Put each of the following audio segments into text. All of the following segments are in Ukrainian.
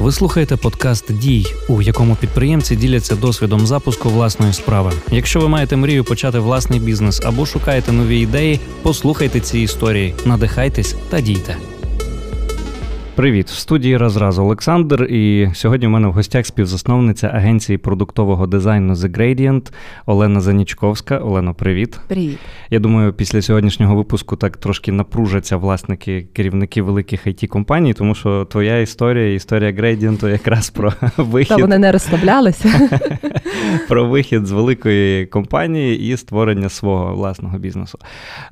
Ви слухаєте подкаст Дій, у якому підприємці діляться досвідом запуску власної справи. Якщо ви маєте мрію почати власний бізнес або шукаєте нові ідеї, послухайте ці історії, надихайтесь та дійте. Привіт, в студії Разраз Олександр. І сьогодні в мене в гостях співзасновниця агенції продуктового дизайну The Gradient Олена Занічковська. Олено, привіт. Привіт. Я думаю, після сьогоднішнього випуску так трошки напружаться власники, керівники великих it компаній, тому що твоя історія, історія Gradient якраз про вихід. Та вони не розслаблялися. Про вихід з великої компанії і створення свого власного бізнесу.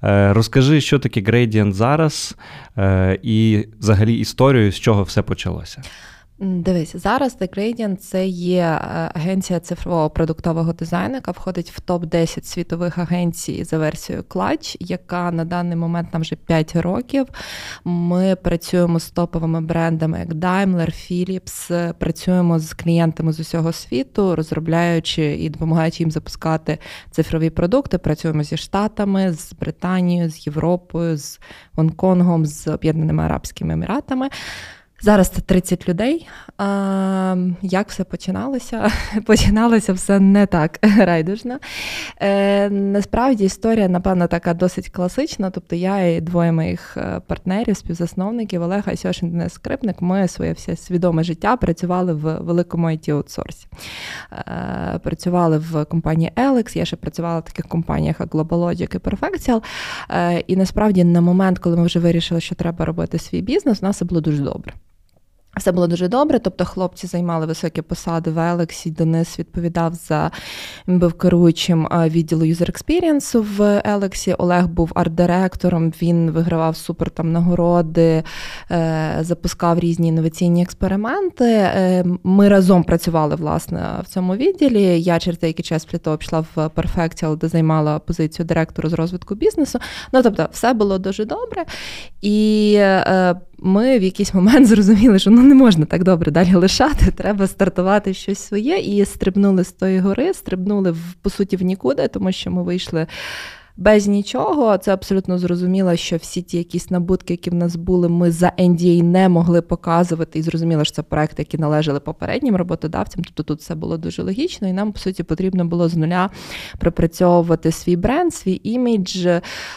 Е, розкажи, що таке Gradient зараз, е, і взагалі історію історію, з чого все почалося? Дивись, зараз The Gradient – це є е, агенція цифрового продуктового дизайну, яка входить в топ-10 світових агенцій за версією Clutch, яка на даний момент нам вже 5 років. Ми працюємо з топовими брендами, як Daimler, Philips, працюємо з клієнтами з усього світу, розробляючи і допомагаючи їм запускати цифрові продукти. Працюємо зі Штатами, з Британією, з Європою, з Гонконгом, з Об'єднаними Арабськими Еміратами. Зараз це 30 людей. А, Як все починалося? Починалося все не так райдужно. Е, Насправді історія, напевно, така досить класична. Тобто я і двоє моїх е, партнерів, співзасновників Олег Айсьошин Денис Скрипник, ми своє все свідоме життя працювали в великому it аутсорсі Е, Працювали в компанії ELEKS, я ще працювала в таких компаніях, як GlobalLogic і Perfectial. Е, І насправді на момент, коли ми вже вирішили, що треба робити свій бізнес, у нас все було дуже добре. Все було дуже добре, тобто хлопці займали високі посади в Елексі. Денис відповідав за він був керуючим відділу User Experience в Елексі. Олег був арт-директором. Він вигравав супер там нагороди, е, запускав різні інноваційні експерименти. Е, ми разом працювали власне в цьому відділі. Я через деякий час пліто пішла в Perfectial, де займала позицію директора з розвитку бізнесу. Ну тобто, все було дуже добре. І е, ми в якийсь момент зрозуміли, що ну не можна так добре далі лишати, треба стартувати щось своє. І стрибнули з тої гори, стрибнули в по суті в нікуди, тому що ми вийшли без нічого. Це абсолютно зрозуміло, що всі ті якісь набутки, які в нас були, ми за NDA не могли показувати. І зрозуміло, що це проекти, які належали попереднім роботодавцям. Тобто тут все було дуже логічно, і нам, по суті, потрібно було з нуля пропрацьовувати свій бренд, свій імідж,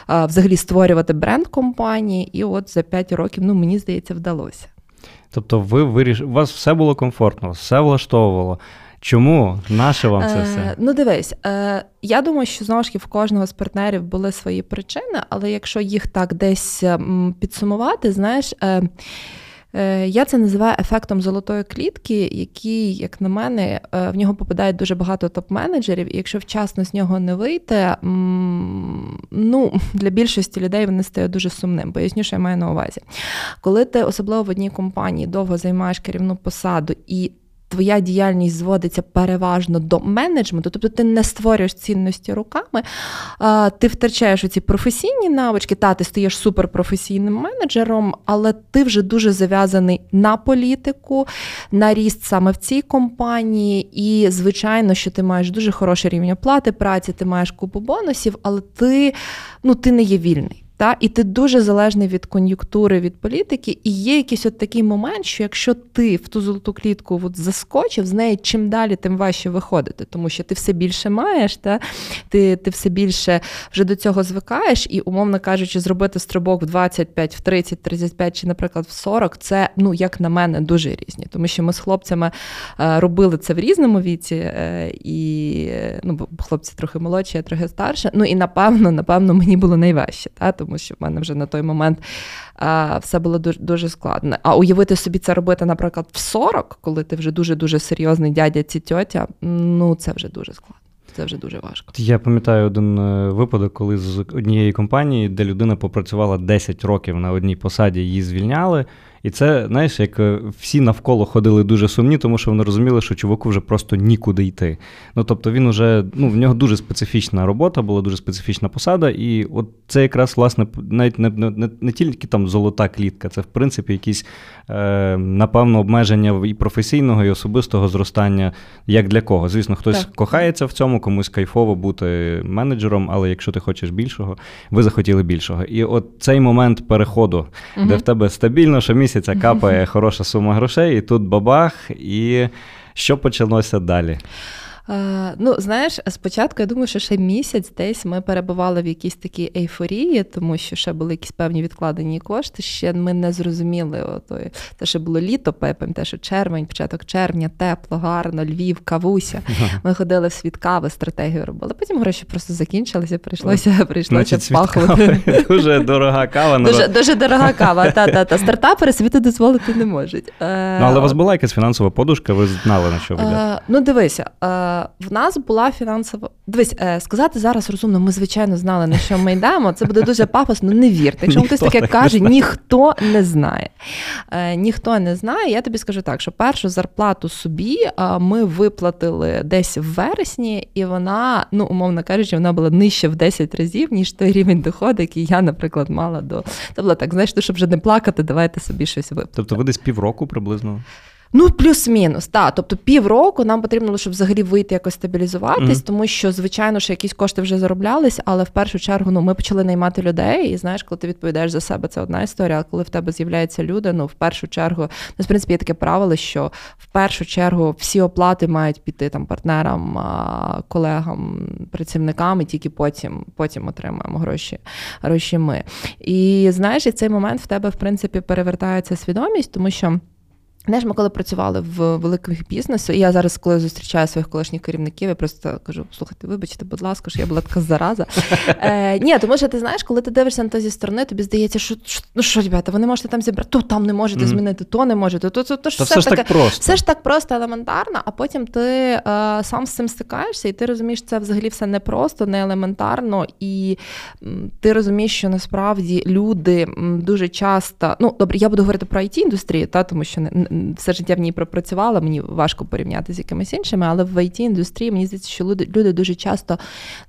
взагалі створювати бренд компанії. І от за 5 років, ну мені здається, вдалося. Тобто, ви виріш... у вас все було комфортно, все влаштовувало. Чому наше вам це все? Е, ну, дивись, е, я думаю, що знову ж в кожного з партнерів були свої причини, але якщо їх так десь підсумувати, знаєш. Е, е, я це називаю ефектом золотої клітки, який, як на мене, е, в нього попадає дуже багато топ-менеджерів, і якщо вчасно з нього не вийти, ну, для більшості людей вони стають дуже сумним. Поясню, що я маю на увазі. Коли ти особливо в одній компанії довго займаєш керівну посаду і твоя діяльність зводиться переважно до менеджменту, тобто ти не створюєш цінності руками, ти втрачаєш оці професійні навички, та ти стаєш суперпрофесійним менеджером, але ти вже дуже зав'язаний на політику, на ріст саме в цій компанії. І, звичайно, що ти маєш дуже хороший рівень оплати праці, ти маєш купу бонусів, але ти, ну, ти не є вільний. Та? І ти дуже залежний від кон'юнктури, від політики, і є якийсь от такий момент, що якщо ти в ту золоту клітку от заскочив, з неї чим далі, тим важче виходити, тому що ти все більше маєш, та? ти ти все більше вже до цього звикаєш, і, умовно кажучи, зробити стрибок в 25, в 30, 35 чи, наприклад, в 40, це, ну, як на мене, дуже різні. Тому що ми з хлопцями е, робили це в різному віці, е, і ну, хлопці трохи молодші, я трохи старше. Ну і напевно, напевно, мені було найважче. Та? Тому що в мене вже на той момент а, все було дуже дуже складно. А уявити собі це робити, наприклад, в 40, коли ти вже дуже-дуже серйозний дядя ці тьотя, ну це вже дуже складно. Це вже дуже важко. Я пам'ятаю один е, випадок, коли з однієї компанії, де людина попрацювала 10 років на одній посаді, її звільняли. І це, знаєш, як е, всі навколо ходили дуже сумні, тому що вони розуміли, що чуваку вже просто нікуди йти. Ну тобто він уже, ну в нього дуже специфічна робота, була дуже специфічна посада, і от це якраз власне навіть не не, не, не тільки там золота клітка, це в принципі якісь е, напевно обмеження і професійного, і особистого зростання. Як для кого? Звісно, хтось так. кохається в цьому, комусь кайфово бути менеджером, але якщо ти хочеш більшого, ви захотіли більшого. І от цей момент переходу, угу. де в тебе стабільно, що місяця капає хороша сума грошей, і тут бабах, і що почалося далі? Е, ну, знаєш, спочатку я думаю, що ще місяць десь ми перебували в якійсь такій ейфорії, тому що ще були якісь певні відкладені кошти. Ще ми не зрозуміли. Ото, те, що було літо, те, що червень, початок червня, тепло, гарно, Львів, кавуся. Ми ходили в світ кави, стратегію робили. Потім гроші просто закінчилися, прийшлося прийшлося пахувати. Дуже дорога кава. Дуже дуже дорога кава. Та, та, та. Стартапери собі дозволити не можуть. Е, ну, Але у вас була якась фінансова подушка, ви знали, на що ви йдете? Ну, дивися в нас була фінансова. Дивись, е, сказати зараз розумно, ми звичайно знали, на що ми йдемо. Це буде дуже пафосно, не вірте. Якщо хтось таке каже, не ніхто не знає. Е, ніхто не знає. Я тобі скажу так, що першу зарплату собі ми виплатили десь в вересні, і вона, ну умовно кажучи, вона була нижче в 10 разів, ніж той рівень доходу, який я, наприклад, мала до. Це було так, знаєш, щоб вже не плакати, давайте собі щось виплатити. Тобто ви десь півроку приблизно. Ну, плюс-мінус, так. Тобто півроку нам потрібно щоб взагалі вийти якось стабілізуватись, mm-hmm. тому що, звичайно, що якісь кошти вже зароблялись, але в першу чергу ну, ми почали наймати людей. І знаєш, коли ти відповідаєш за себе, це одна історія. А коли в тебе з'являються люди, ну в першу чергу, ну, в принципі, є таке правило, що в першу чергу всі оплати мають піти там партнерам, колегам, працівникам, і тільки потім потім отримаємо гроші. гроші ми. І знаєш, і цей момент в тебе в принципі перевертається свідомість, тому що. Знаєш, ми коли працювали в великих бізнесу, і я зараз, коли зустрічаю своїх колишніх керівників, я просто кажу: слухайте, вибачте, будь ласка, що я була така зараза. Е, Ні, тому що ти знаєш, коли ти дивишся на те зі сторони, тобі здається, що ну що, ребята, ви не можете там зібрати, то там не можете змінити, то не можете, то то, то, ж все, все ж таке, так просто. все ж так просто елементарно, а потім ти е, сам з цим стикаєшся, і ти розумієш, це взагалі все непросто, не елементарно, і ти розумієш, що насправді люди дуже часто, ну добре, я буду говорити про it індустрію, та тому що не все життя в ній пропрацювала, мені важко порівняти з якимись іншими, але в it індустрії мені здається, що люди, люди дуже часто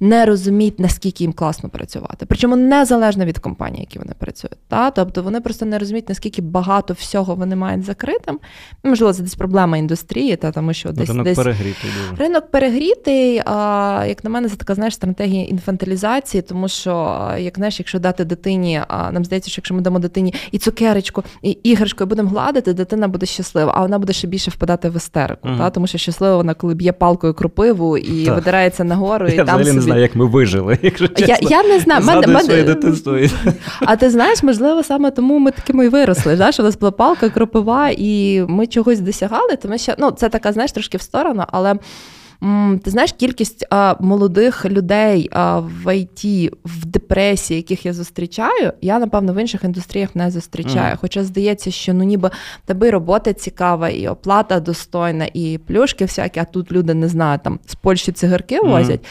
не розуміють, наскільки їм класно працювати. Причому незалежно від компанії, які вони працюють. Та? Тобто вони просто не розуміють, наскільки багато всього вони мають закритим. Можливо, це десь проблема індустрії, та тому що десь ринок десь перегрітий. Дуже. Ринок перегрітий. А, Як на мене, це така знаєш стратегія інфантилізації, тому що як знаєш, якщо дати дитині, а нам здається, що якщо ми дамо дитині і цукерочку, і іграшку, і будемо гладити, дитина буде щаслива, а вона буде ще більше впадати в істерику. Mm. Та? Тому що щаслива вона, коли б'є палкою кропиву і так. видирається нагору. Я і там собі... не знаю, як ми вижили. якщо чесно. Я я не знаю. Мене, мене... своє дитинство. А ти знаєш, можливо, саме тому ми такими і виросли. Знаєш, у нас була палка, кропива, і ми чогось досягали, тому що ну, це така, знаєш, трошки в сторону, але. Ти знаєш, кількість а, молодих людей а, в ІТ, в депресії, яких я зустрічаю, я напевно в інших індустріях не зустрічаю. Mm. Хоча здається, що ну ніби тебе робота цікава, і оплата достойна, і плюшки всякі, а тут люди не знаю, там з Польщі цигарки mm. возять.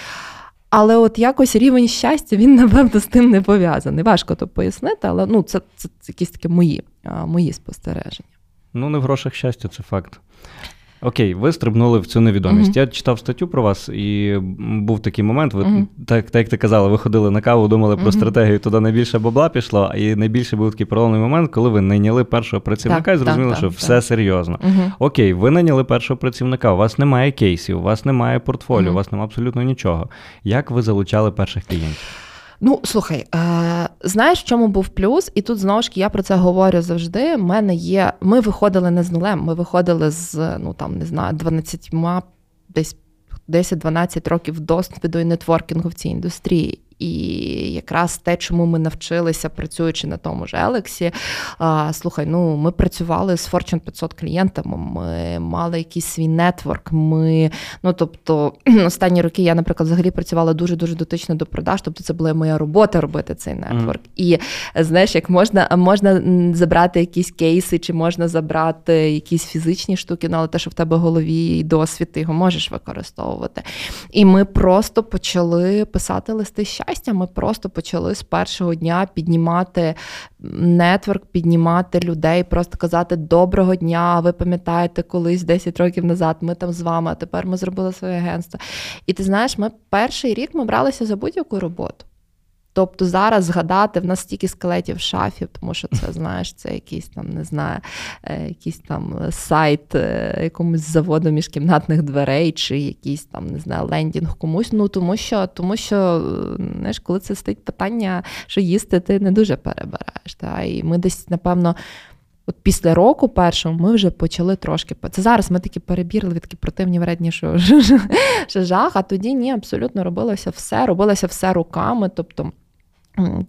Але от якось рівень щастя він, напевно, з тим не пов'язаний. Важко то пояснити, але ну, це, це, це якісь такі мої, мої спостереження. Ну, не в грошах щастя, це факт. Окей, ви стрибнули в цю невідомість. Uh-huh. Я читав статтю про вас, і був такий момент. Ви uh-huh. так, так як ти казала, ви ходили на каву, думали про uh-huh. стратегію, туди найбільше бабла пішло, і найбільше був такий переломний момент, коли ви найняли першого працівника так, і зрозуміли, так, що так, все серйозно. Окей, ви найняли першого працівника. У вас немає кейсів, у вас немає портфоліо, у вас немає абсолютно нічого. Як ви залучали перших клієнтів? Ну, слухай, е, знаєш, в чому був плюс? І тут знову ж я про це говорю завжди. У мене є. Ми виходили не з нулем, ми виходили з ну там не знаю, 12 десь 10-12 років досвіду і нетворкінгу в цій індустрії. І якраз те, чому ми навчилися, працюючи на тому ж Елексі, слухай, ну ми працювали з Fortune 500 клієнтами, ми мали якийсь свій нетворк. Ми, ну тобто, останні роки я, наприклад, взагалі працювала дуже дуже дотично до продаж. Тобто, це була моя робота робити цей нетворк. Mm. І знаєш, як можна можна забрати якісь кейси, чи можна забрати якісь фізичні штуки, ну але те, що в тебе в голові і досвід, ти його можеш використовувати. І ми просто почали писати листи щастя щастя, ми просто почали з першого дня піднімати нетворк, піднімати людей, просто казати Доброго дня! Ви пам'ятаєте, колись 10 років назад ми там з вами, а тепер ми зробили своє агентство. І ти знаєш, ми перший рік ми бралися за будь-яку роботу. Тобто зараз згадати в нас стільки скелетів шафів, тому що це знаєш, це якийсь там, не знаю, е, якийсь там сайт е, якомусь заводу міжкімнатних дверей, чи якийсь там не знаю, лендінг комусь. Ну тому що, тому що знаєш, коли це стоїть питання, що їсти, ти не дуже перебираєш. Та? І ми десь, напевно. От після року першого ми вже почали трошки. Це зараз ми такі перебірливі, такі противні вредні, що, що жах, а тоді ні, абсолютно робилося все, робилося все руками. тобто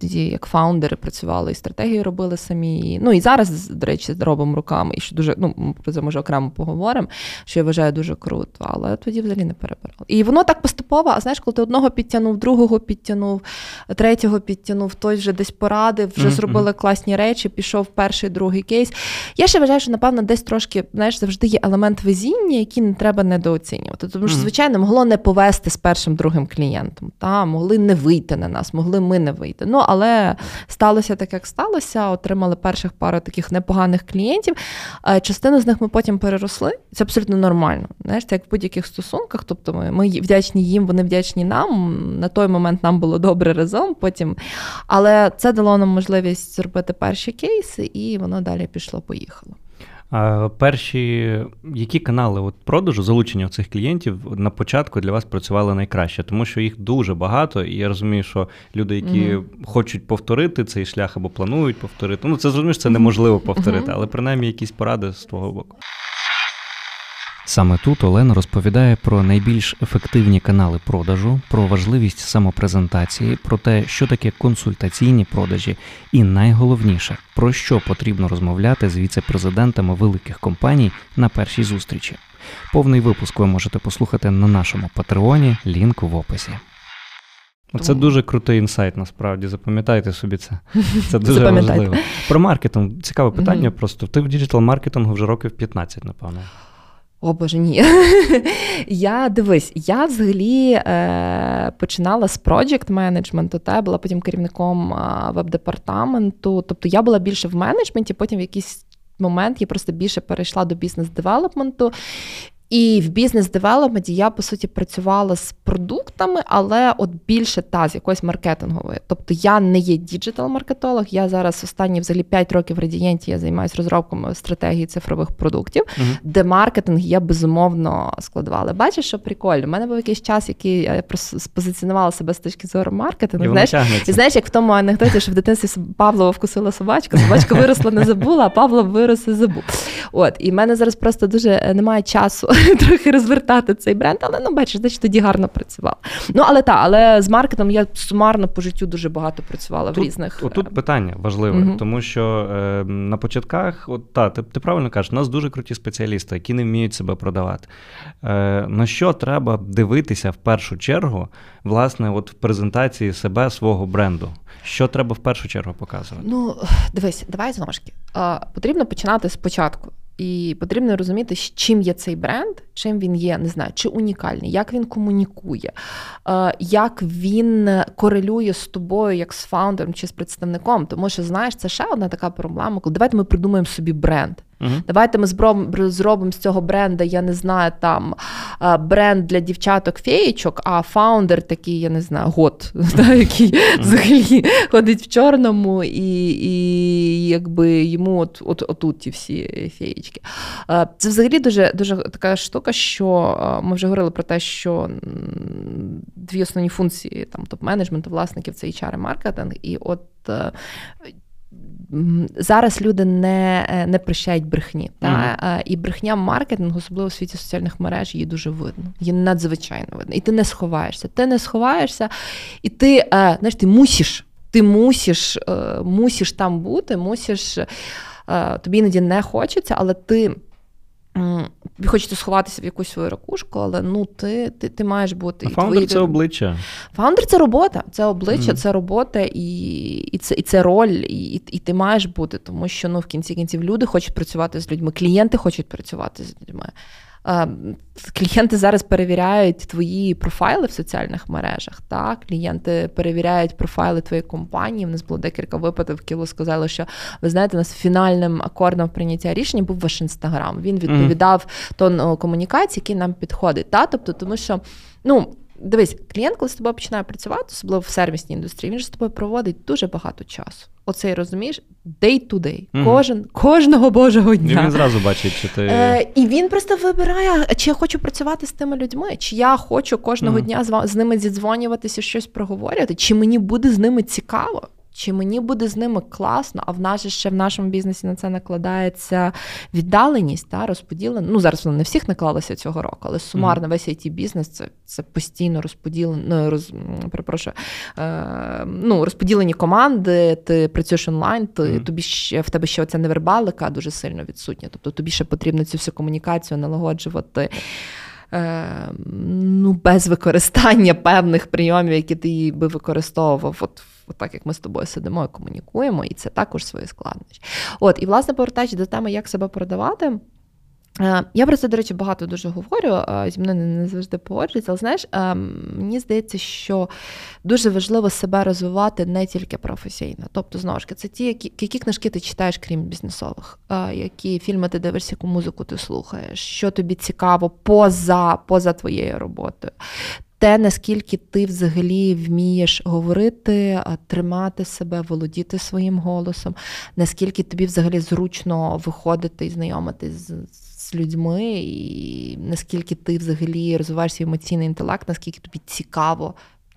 тоді як фаундери працювали і стратегії робили самі. Ну і зараз, до речі, робимо руками, і що дуже ну про це може окремо поговоримо, що я вважаю дуже круто, але тоді взагалі не перебирали. І воно так поступово, а знаєш, коли ти одного підтягнув, другого підтягнув, третього підтягнув, той вже десь порадив, вже mm-hmm. зробили класні речі, пішов перший, другий кейс. Я ще вважаю, що напевно десь трошки знаєш, завжди є елемент везіння, який не треба недооцінювати. Тому що, звичайно, могло не повести з першим другим клієнтом. Та могли не вийти на нас, могли ми не вийти вийти. Ну, але сталося так, як сталося. Отримали перших пару таких непоганих клієнтів. Е, частину з них ми потім переросли. Це абсолютно нормально. Знаєш, це як в будь-яких стосунках. Тобто ми, ми вдячні їм, вони вдячні нам. На той момент нам було добре разом. Потім, але це дало нам можливість зробити перші кейси, і воно далі пішло-поїхало. А перші які канали от продажу залучення цих клієнтів на початку для вас працювали найкраще, тому що їх дуже багато, і я розумію, що люди, які mm-hmm. хочуть повторити цей шлях або планують повторити, ну це зрозумієш, це неможливо повторити, mm-hmm. але принаймні якісь поради з твого боку. Саме тут Олена розповідає про найбільш ефективні канали продажу, про важливість самопрезентації, про те, що таке консультаційні продажі, і найголовніше, про що потрібно розмовляти з віце-президентами великих компаній на першій зустрічі. Повний випуск ви можете послухати на нашому патреоні, лінк в описі. Це дуже крутий інсайт, насправді. Запам'ятайте собі це. Це дуже важливо. Про маркетинг. Цікаве питання. Просто ти в digital маркетингу вже років 15, напевно. О, боже, ні. я дивись, я взагалі е, починала з project менеджменту, та була потім керівником веб-департаменту. Тобто я була більше в менеджменті, потім в якийсь момент я просто більше перейшла до business development у. І в business development і я, по суті, працювала з продуктами, але от більше та з якоїсь маркетингової. Тобто я не є digital-маркетолог. Я зараз останні взагалі 5 років в радієнті я займаюся розробками стратегії цифрових продуктів, е де маркетинг я безумовно складувала. Бачиш, що прикольно. У мене був якийсь час, який я спозиціонувала себе з точки зору маркетингу. І знаєш, і знаєш, як в тому анекдоті, що в дитинстві Павлова вкусила собачка, собачка виросла, не забула, а Павло вирос і забув. От, і в мене зараз просто дуже е, немає часу. трохи розвертати цей бренд, але ну бачиш, значить тоді гарно працювала. Ну але так, але з маркетом я сумарно по життю дуже багато працювала тут, в різних. Отут е, питання важливе, угу. тому що е, на початках, от та, ти, ти правильно кажеш, у нас дуже круті спеціалісти, які не вміють себе продавати. Е, На що треба дивитися в першу чергу, власне, от в презентації себе свого бренду? Що треба в першу чергу показувати? Ну, дивись, давай знову ж таки. Потрібно починати спочатку. І потрібно розуміти, чим є цей бренд, чим він є, не знаю, чи унікальний, як він комунікує, е, як він корелює з тобою, як з фаундером чи з представником. Тому що, знаєш, це ще одна така проблема, коли давайте ми придумаємо собі бренд. Uh-huh. Давайте ми зробимо з цього бренда, я не знаю, там бренд для дівчаток-феєчок, а фаундер такий, я не знаю, год, який uh-huh. взагалі ходить в чорному, і і якби йому от, от, отут ті всі феєчки. Це взагалі дуже дуже така штука, що ми вже говорили про те, що дві основні функції там топ-менеджменту власників це HR і маркетинг. І от е, Зараз люди не е, не прощають брехні. Та? Mm-hmm. І брехня маркетингу, особливо у світі соціальних мереж, її дуже видно. Її надзвичайно видно. І ти не сховаєшся. Ти не сховаєшся, і ти е, знаєш, ти мусиш, ти мусиш, мусиш там бути, мусиш. Тобі іноді не хочеться, але ти. Тобі хочеться сховатися в якусь свою ракушку, але ну ти ти, ти маєш бути. А Founder твої... це обличчя. Founder це робота. Це обличчя, м. це робота і і, це і це роль, і, і ти маєш бути, тому що ну в кінці кінців люди хочуть працювати з людьми, клієнти хочуть працювати з людьми. Клієнти зараз перевіряють твої профайли в соціальних мережах. Так? Клієнти перевіряють профайли твоєї компанії. У нас було декілька випадків, коли сказали, що ви знаєте, у нас фінальним акордом прийняття рішення був ваш інстаграм. Він відповідав mm. тон комунікації, який нам підходить. Та? Тобто, тому що ну. Дивись, клієнт, коли з тобою починає працювати, особливо в сервісній індустрії, він ж з тобою проводить дуже багато часу. Оцей розумієш, day to day. Угу. Кожен, кожного божого дня. І він зразу бачить, чи ти. Е, І він просто вибирає, чи я хочу працювати з тими людьми, чи я хочу кожного угу. дня з, з ними зідзвонюватися, щось проговорювати, чи мені буде з ними цікаво. Чи мені буде з ними класно, а в нас ще в нашому бізнесі на це накладається віддаленість, та, розподілена. Ну, зараз воно не всіх наклалося цього року, але сумарно mm-hmm. весь it бізнес це це постійно розподілено, роз, перепрошую, е, ну, розподілені команди, ти працюєш онлайн, ти, mm-hmm. тобі ще в тебе ще оця невербалика дуже сильно відсутня. Тобто тобі ще потрібно цю всю комунікацію налагоджувати. Е, ну, без використання певних прийомів, які ти би використовував. От от так як ми з тобою сидимо і комунікуємо, і це також свої складнощі. От, і власне повертаючись до теми, як себе продавати. Е, я про це, до речі, багато дуже говорю, е, зі мною не завжди погоджується, але знаєш, е, мені здається, що дуже важливо себе розвивати не тільки професійно. Тобто, знову ж таки, це ті, які, які книжки ти читаєш, крім бізнесових, які фільми ти дивишся, яку музику ти слухаєш, що тобі цікаво поза, поза твоєю роботою те, наскільки ти взагалі вмієш говорити, тримати себе, володіти своїм голосом, наскільки тобі взагалі зручно виходити і знайомитись з. З людьми, і наскільки ти взагалі розвиваєш свій емоційний інтелект, наскільки тобі цікаво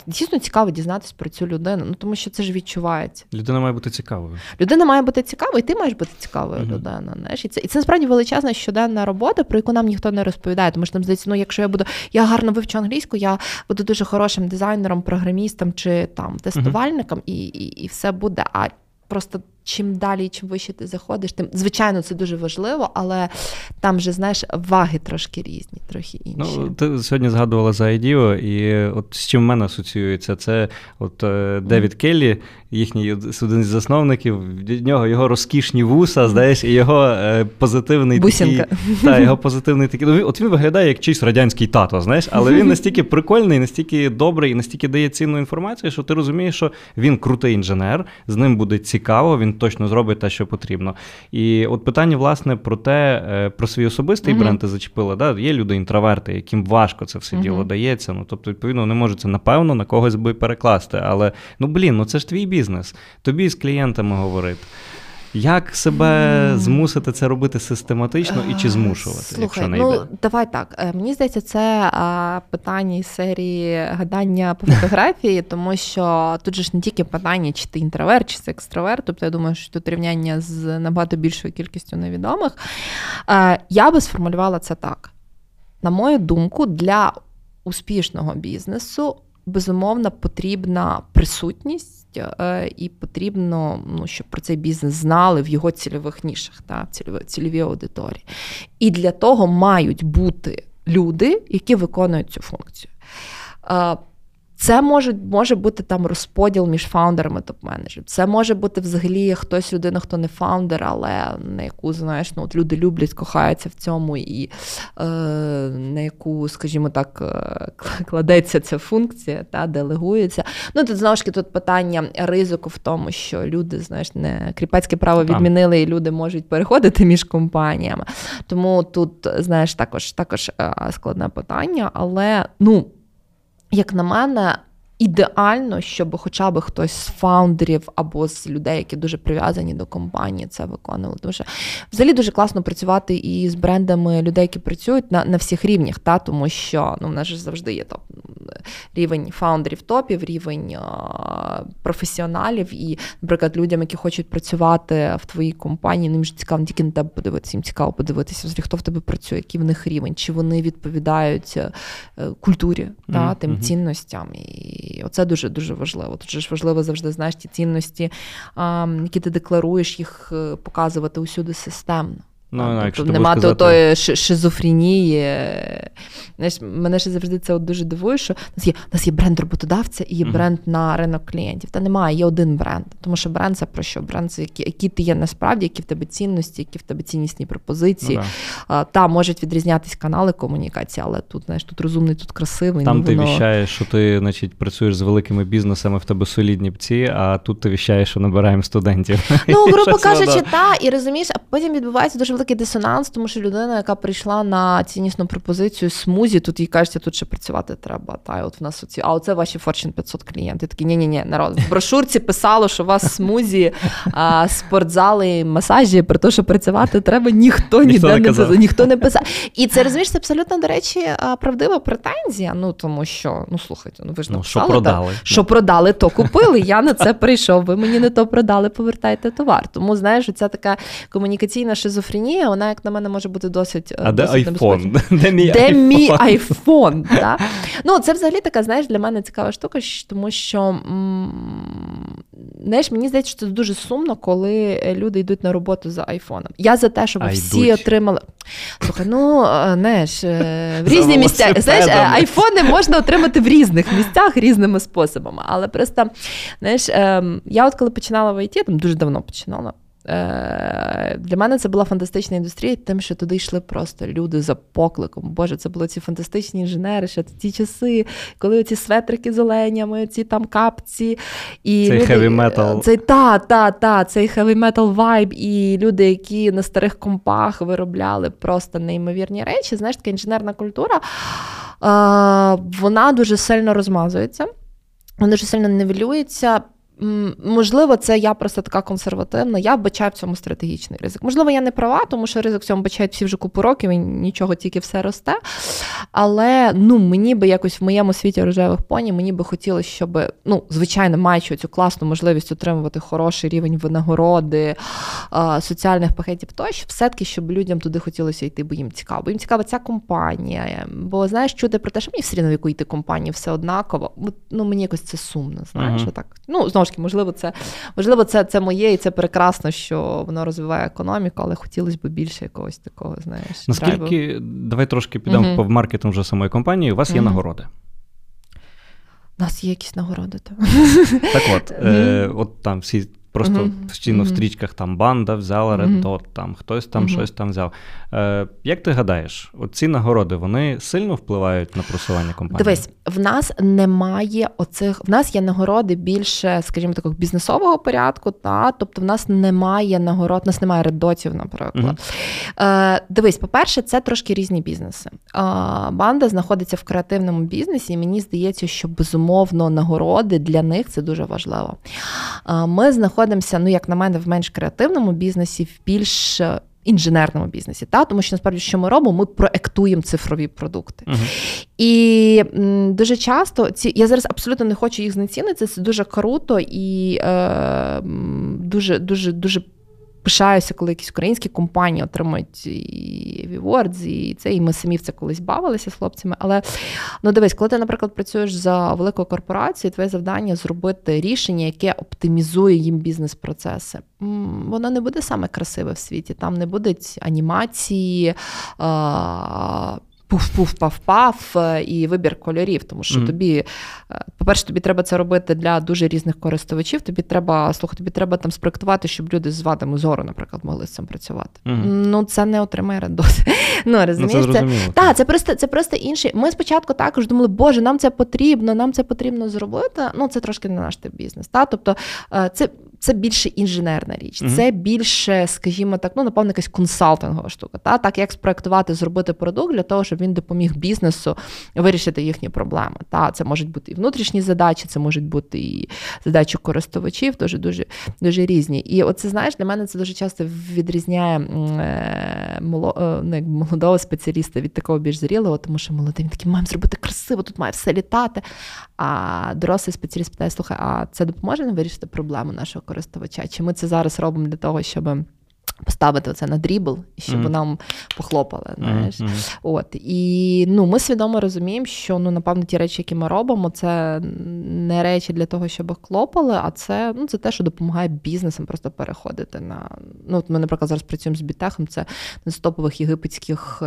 дійсно цікаво дізнатися про цю людину, ну тому що це ж відчувається. Людина має бути цікавою. Людина має бути цікавою, і ти маєш бути цікавою uh-huh. людина. Знаєш? І це і це насправді величезна щоденна робота, про яку нам ніхто не розповідає. Тому що нам здається, ну якщо я буду, я гарно вивчу англійську, я буду дуже хорошим дизайнером, програмістом чи там тестувальником, uh-huh. і, і, і все буде. А просто чим далі, чим вище ти заходиш, тим звичайно це дуже важливо, але там вже знаєш ваги трошки різні, трохи інші. Ну ти сьогодні згадувала за IDEO, і от з чим в мене асоціюється, це от е, Девід mm. Келлі, їхній один з засновників, від нього його розкішні вуса, здаєш, і його е, позитивний Бусінка. такий. Та, його позитивний такий. Ну, От він виглядає як чийсь радянський тато, знаєш, але він настільки прикольний, настільки добрий, і настільки дає цінну інформацію, що ти розумієш, що він крутий інженер, з ним буде цікаво. він точно зробить те, що потрібно. І от питання, власне, про те, е, про свій особистий uh-huh. бренд ти зачепила. Да? Є люди інтроверти, яким важко це все uh-huh. діло дається. Ну, Тобто, відповідно, не може це напевно на когось би перекласти. Але ну блін, ну це ж твій бізнес. Тобі з клієнтами говорити. Як себе змусити це робити систематично і чи змушувати? Слухай, якщо не йде? ну давай так. Е, мені здається, це питання із серії гадання по фотографії, тому що тут же ж не тільки питання, чи ти інтроверт, чи це екстраверт. Тобто я думаю, що тут рівняння з набагато більшою кількістю невідомих. Е, я би сформулювала це так. На мою думку, для успішного бізнесу безумовно потрібна присутність. Е, і потрібно, ну, щоб про цей бізнес знали в його цільових нішах, та, цільові, цільові аудиторії. І для того мають бути люди, які виконують цю функцію. Це може може бути там розподіл між фаундерами топ-менеджерів. Це може бути взагалі хтось людина, хто не фаундер, але на яку знаєш, ну от люди люблять, кохаються в цьому, і е, на яку, скажімо так, е, кладеться ця функція, та делегується. Ну тут знову ж таки тут питання ризику в тому, що люди, знаєш, не кріпацьке право відмінили, і люди можуть переходити між компаніями. Тому тут, знаєш, також також е, складне питання, але ну як на мене, ідеально, щоб хоча б хтось з фаундерів або з людей, які дуже прив'язані до компанії, це виконували. Що взагалі дуже класно працювати і з брендами людей, які працюють на на всіх рівнях, та тому що ну в нас ж завжди є топ рівень фаундерів топів, рівень професіоналів. І, наприклад, людям, які хочуть працювати в твоїй компанії, ну, їм ж цікаво не тільки на тебе подивитися, їм цікаво подивитися, взагалі, хто в тебе працює, який в них рівень, чи вони відповідають е, культурі mm-hmm. та тим цінностям. І і оце дуже дуже важливо. Тут ж важливо завжди знаєш ті цінності, які ти декларуєш, їх е, показувати усюди системно. Ну, тобто не мати сказати... отої шизофренії. Знаєш, Мене ще завжди це от дуже дивує, що у нас є у нас є бренд роботодавця і є бренд mm-hmm. на ринок клієнтів. Та немає, є один бренд. Тому що бренд це про що? Бренд це які, які ти є насправді, які в тебе цінності, які в тебе ціннісні пропозиції. Ну, да. Та можуть відрізнятися канали комунікації, але тут знаєш, тут розумний, тут красивий. Там ну, ти воно... віщаєш, що ти значить, працюєш з великими бізнесами, в тебе солідні пці, а тут ти віщаєш, що набираємо студентів. Ну, грубо кажучи, та, і розумієш, а потім відбувається дуже велика викликає дисонанс, тому що людина, яка прийшла на ціннісну пропозицію смузі, тут їй кажеться, тут ще працювати треба. Та от в нас оці, а оце ваші Fortune 500 клієнти. Такі ні, ні, ні, народ в брошурці писало, що у вас смузі, а, спортзали, масажі, про те, що працювати треба, ніхто ніде не писав. Ніхто не писав. І це розумієш, це абсолютно до речі, правдива претензія. Ну тому що ну слухайте, ну ви ж ну, що продали, та, що продали, то купили. Я на це прийшов. Ви мені не то продали, повертайте товар. Тому знаєш, ця така комунікаційна шизофренія, вона, як на мене, може бути досить. А досить де айфон? Де мій де айфон? мій айфон? Да? Ну, це взагалі така, знаєш, для мене цікава штука, тому що знаєш, мені здається, що це дуже сумно, коли люди йдуть на роботу за айфоном. Я за те, щоб а всі йдуть. отримали. Слухай, ну е, знаєш, е, в різні місця знаєш, е, айфони можна отримати в різних місцях різними способами. Але просто знаєш, ем, я от коли починала в ІТ, там дуже давно починала. Е, для мене це була фантастична індустрія, тим, що туди йшли просто люди за покликом. Боже, це були ці фантастичні інженери, ще ті часи, коли ці светрики з оленями, ці там капці. І Цей heavy metal. Цей та, та, та, цей heavy metal vibe, і люди, які на старих компах виробляли просто неймовірні речі. Знаєш, така інженерна культура, вона дуже сильно розмазується. Вона дуже сильно нивелюється Можливо, це я просто така консервативна. Я бачаю в цьому стратегічний ризик. Можливо, я не права, тому що ризик в цьому бачають всі вже купу років і нічого тільки все росте. Але ну, мені би якось в моєму світі рожевих поні, мені би хотілося, щоб, ну, звичайно, маючи цю класну можливість отримувати хороший рівень винагороди, соціальних пакетів, тощо, все-таки, щоб людям туди хотілося йти, бо їм цікаво. Бо їм цікава ця компанія. Бо знаєш, чути про те, що мені все рівно в яку йти компанію, все однаково. Ну, мені якось це сумно, знаєш, uh-huh. так. Ну, знову ж таки, можливо, це можливо, це це моє, і це прекрасно, що воно розвиває економіку, але хотілося б більше якогось такого. знаєш. Наскільки драйву. давай трошки підемо uh-huh. по маркетингу вже самої компанії. У вас є uh-huh. нагороди? У нас є якісь нагороди. Так, так от, е, от там всі Просто uh-huh. постійно uh-huh. в стрічках там банда взяла Red Dot, там хтось там щось там взяв. Е, Як ти гадаєш, ці нагороди вони сильно впливають на просування компанії? Дивись, в нас немає оцих. В нас є нагороди більше, скажімо, такого бізнесового порядку. Та тобто, в нас немає нагород, в нас немає реддотів, наприклад. Е, Дивись, по-перше, це трошки різні бізнеси. Е, банда знаходиться в креативному бізнесі, і мені здається, що безумовно нагороди для них це дуже важливо. Е, ми знаходимося знаходимося, ну як на мене, в менш креативному бізнесі, в більш е, інженерному бізнесі, та тому що насправді, що ми робимо, ми проектуємо цифрові продукти. Uh-huh. І м, дуже часто ці я зараз абсолютно не хочу їх знецінити. Це дуже круто і е, дуже дуже дуже пишаюся, коли якісь українські компанії отримують і Awards, і це, і ми самі в це колись бавилися з хлопцями. Але ну дивись, коли ти, наприклад, працюєш за великою корпорацією, твоє завдання зробити рішення, яке оптимізує їм бізнес-процеси. Воно не буде саме красиве в світі. Там не будуть анімації пуф-пуф-паф-паф е, і вибір кольорів. Тому що mm-hmm. тобі, е, по-перше, тобі треба це робити для дуже різних користувачів. Тобі треба слухай, тобі треба там спроектувати, щоб люди з вадами зору, наприклад, могли з цим працювати. Mm-hmm. Ну це не отримає радос. Ну розумієш, ну, це, та, це просто це просто інший. Ми спочатку також думали, боже, нам це потрібно, нам це потрібно зробити. Ну це трошки не наш тип бізнес. Та? Тобто е, це це більше інженерна річ, mm-hmm. це більше, скажімо так, ну напевно, якась консалтингова штука. Та так як спроектувати, зробити продукт для того, щоб він допоміг бізнесу вирішити їхні проблеми. Та це можуть бути і внутрішні задачі, це можуть бути і задачі користувачів, дуже дуже дуже різні. І оце знаєш, для мене це дуже часто відрізняє е, не, ну, молодого спеціаліста від такого більш зрілого, тому що молодий він такий, маємо зробити красиво, тут має все літати. А дорослий спеціаліст питає, слухай, а це допоможе нам вирішити проблему нашого користувача? Чи ми це зараз робимо для того, щоб. Поставити це на дрібл, і щоб mm. нам похлопали. знаєш. Mm-hmm. От. І ну, ми свідомо розуміємо, що ну, напевно ті речі, які ми робимо, це не речі для того, щоб хлопали, а це ну, це те, що допомагає бізнесам просто переходити на. Ну, от Ми, наприклад, зараз працюємо з бітехом, це на стопових єгипетських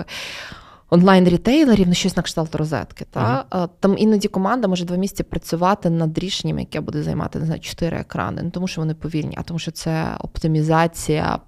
онлайн-рітейлерів, ну щось на кшталт розетки. Та? Uh-huh. Там іноді команда може два місяці працювати над рішенням, яке буде займати не знаю, чотири екрани. Не тому, що вони повільні, а тому, що це оптимізація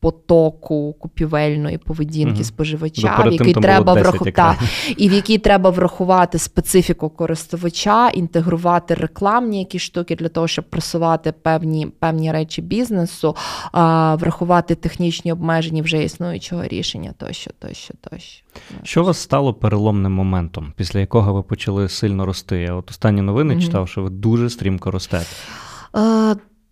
потоку купівельної поведінки mm споживача, в який треба врахувати і в якій треба врахувати специфіку користувача, інтегрувати рекламні якісь штуки для того, щоб просувати певні певні речі бізнесу, а, врахувати технічні обмеження вже існуючого рішення, тощо, тощо, тощо. Що вас стало переломним моментом, після якого ви почали сильно рости? Я от останні новини mm читав, що ви дуже стрімко ростете.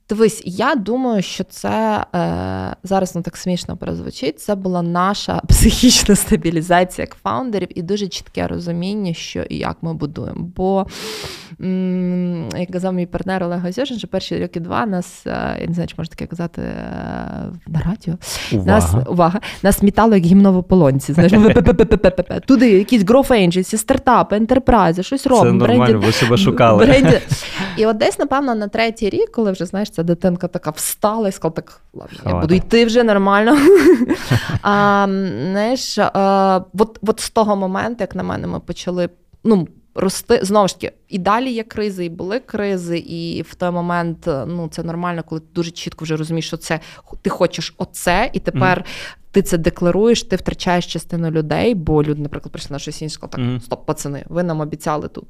Дивись, я думаю, що це е, зараз ну так смішно прозвучить. Це була наша психічна стабілізація як фаундерів і дуже чітке розуміння, що і як ми будуємо. Бо, м- як казав мій партнер Олег Озюшин, що перші роки два нас, е, я не знаю, чи можна таке казати е, на радіо. Увага. Нас увага, нас мітало як гімно в ополонці. Знаєш, туди якісь growth agency, стартапи, ентерпрайзи, щось робимо. Це нормально, ви себе шукали. І от десь, напевно, на третій рік, коли вже знаєш ця дитинка така встала і сказала, так ладно, я буду йти вже нормально. а, знаєш, а, от, от з того моменту, як на мене, ми почали ну, рости. Знову ж таки, і далі є кризи, і були кризи, і в той момент ну, це нормально, коли ти дуже чітко вже розумієш, що це ти хочеш оце, і тепер. Mm. Ти це декларуєш, ти втрачаєш частину людей, бо люди, наприклад, прийшли на щось інше, сказали, так, mm. стоп, пацани, ви нам обіцяли тут.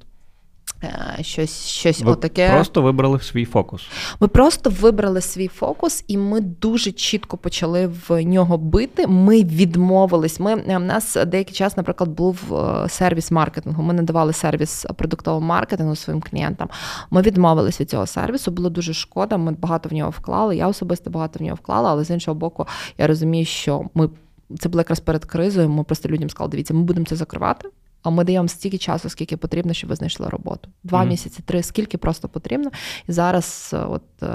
Е, щось щось Ви отаке. Просто вибрали свій фокус. Ми просто вибрали свій фокус, і ми дуже чітко почали в нього бити. Ми відмовились. Ми У е, нас деякий час, наприклад, був е, сервіс маркетингу. Ми надавали сервіс продуктового маркетингу своїм клієнтам. Ми відмовились від цього сервісу. Було дуже шкода. Ми багато в нього вклали. Я особисто багато в нього вклала, але з іншого боку, я розумію, що ми. Це було якраз перед кризою. Ми просто людям сказали, дивіться, ми будемо це закривати. А ми даємо стільки часу, скільки потрібно, щоб ви знайшли роботу. Два mm-hmm. місяці, три, скільки просто потрібно. І зараз, е, от е,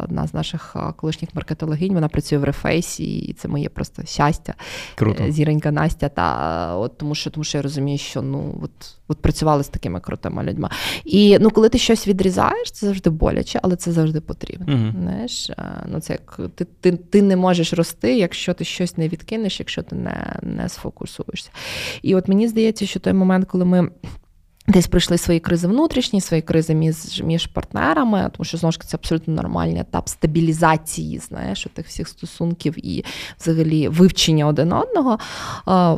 одна з наших е, колишніх маркетологінь, вона працює в рефейсі, і це моє просто щастя. Круто. Зіронька Настя. Та от тому, що тому що я розумію, що ну от от працювали з такими крутими людьми. І ну, коли ти щось відрізаєш, це завжди боляче, але це завжди потрібно. Mm-hmm. Знаєш, ну це як ти, ти, ти не можеш рости, якщо ти щось не відкинеш, якщо ти не, не сфокусуєшся. І от мені здається що той момент, коли ми Десь пройшли свої кризи внутрішні, свої кризи між між партнерами, тому що знову ж це абсолютно нормальний етап стабілізації, знаєш, тих всіх стосунків і взагалі вивчення один одного.